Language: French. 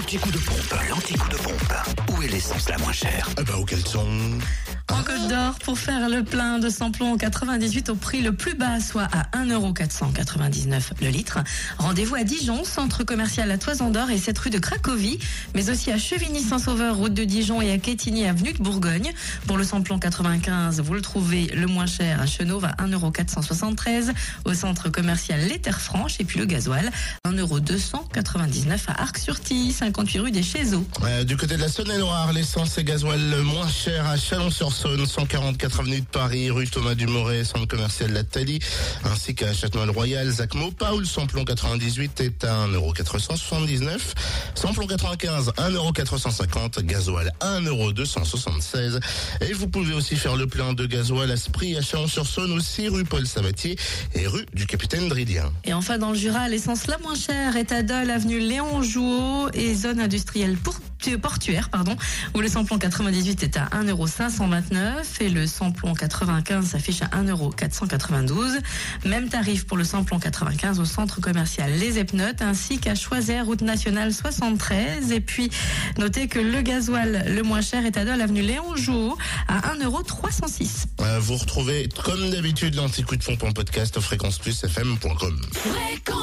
L'anti-coup de pompe, l'anti-coup de pompe. Où est l'essence la moins chère? Eh ben, qu'elles sont En Côte d'Or, pour faire le plein de samplon 98 au prix le plus bas, soit à 1,499€ le litre. Rendez-vous à Dijon, centre commercial à Toison d'Or et cette rue de Cracovie, mais aussi à Chevigny-Saint-Sauveur, route de Dijon et à Quétigny, avenue de Bourgogne. Pour le samplon 95, vous le trouvez le moins cher à Chenauve à 1,473€ au centre commercial Les Terres Franches et puis le gasoil 1,299€ à Arc-sur-Tille, 58 rue des Chézeaux. Euh, Du côté de la Saône-et-Loire, l'essence et gasoil le moins cher à Chalon-sur-Saône, 144 avenue de Paris, rue Thomas Dumoret, centre commercial La Thalie, ainsi qu'à Châtenois-le-Royal, Zacmo, Paul, samplon 98 est à 1,479€, samplon 95, 1,450€, gasoil 1,276€, et vous pouvez aussi faire le plein de gasoil à Sprit à Chalon-sur-Saône, aussi rue Paul Sabatier et rue du Capitaine Dridien. Et enfin, dans le Jura, l'essence la moins chère est à Dole, avenue Léon Jouot et zone industrielle pour- portuaire, pardon, où le samplon 98 est à 1,529€ et le samplon 95 s'affiche à 1,492€. Même tarif pour le samplon 95 au centre commercial Les Epnotes ainsi qu'à Choisey, route nationale 73. Et puis, notez que le gasoil le moins cher est à Dole, avenue Léon Jouot à 1,306€. Euh, Vous retrouvez, comme d'habitude, l'anti-coup de pompe en podcast fréquenceplusfm.com. Fréquence plus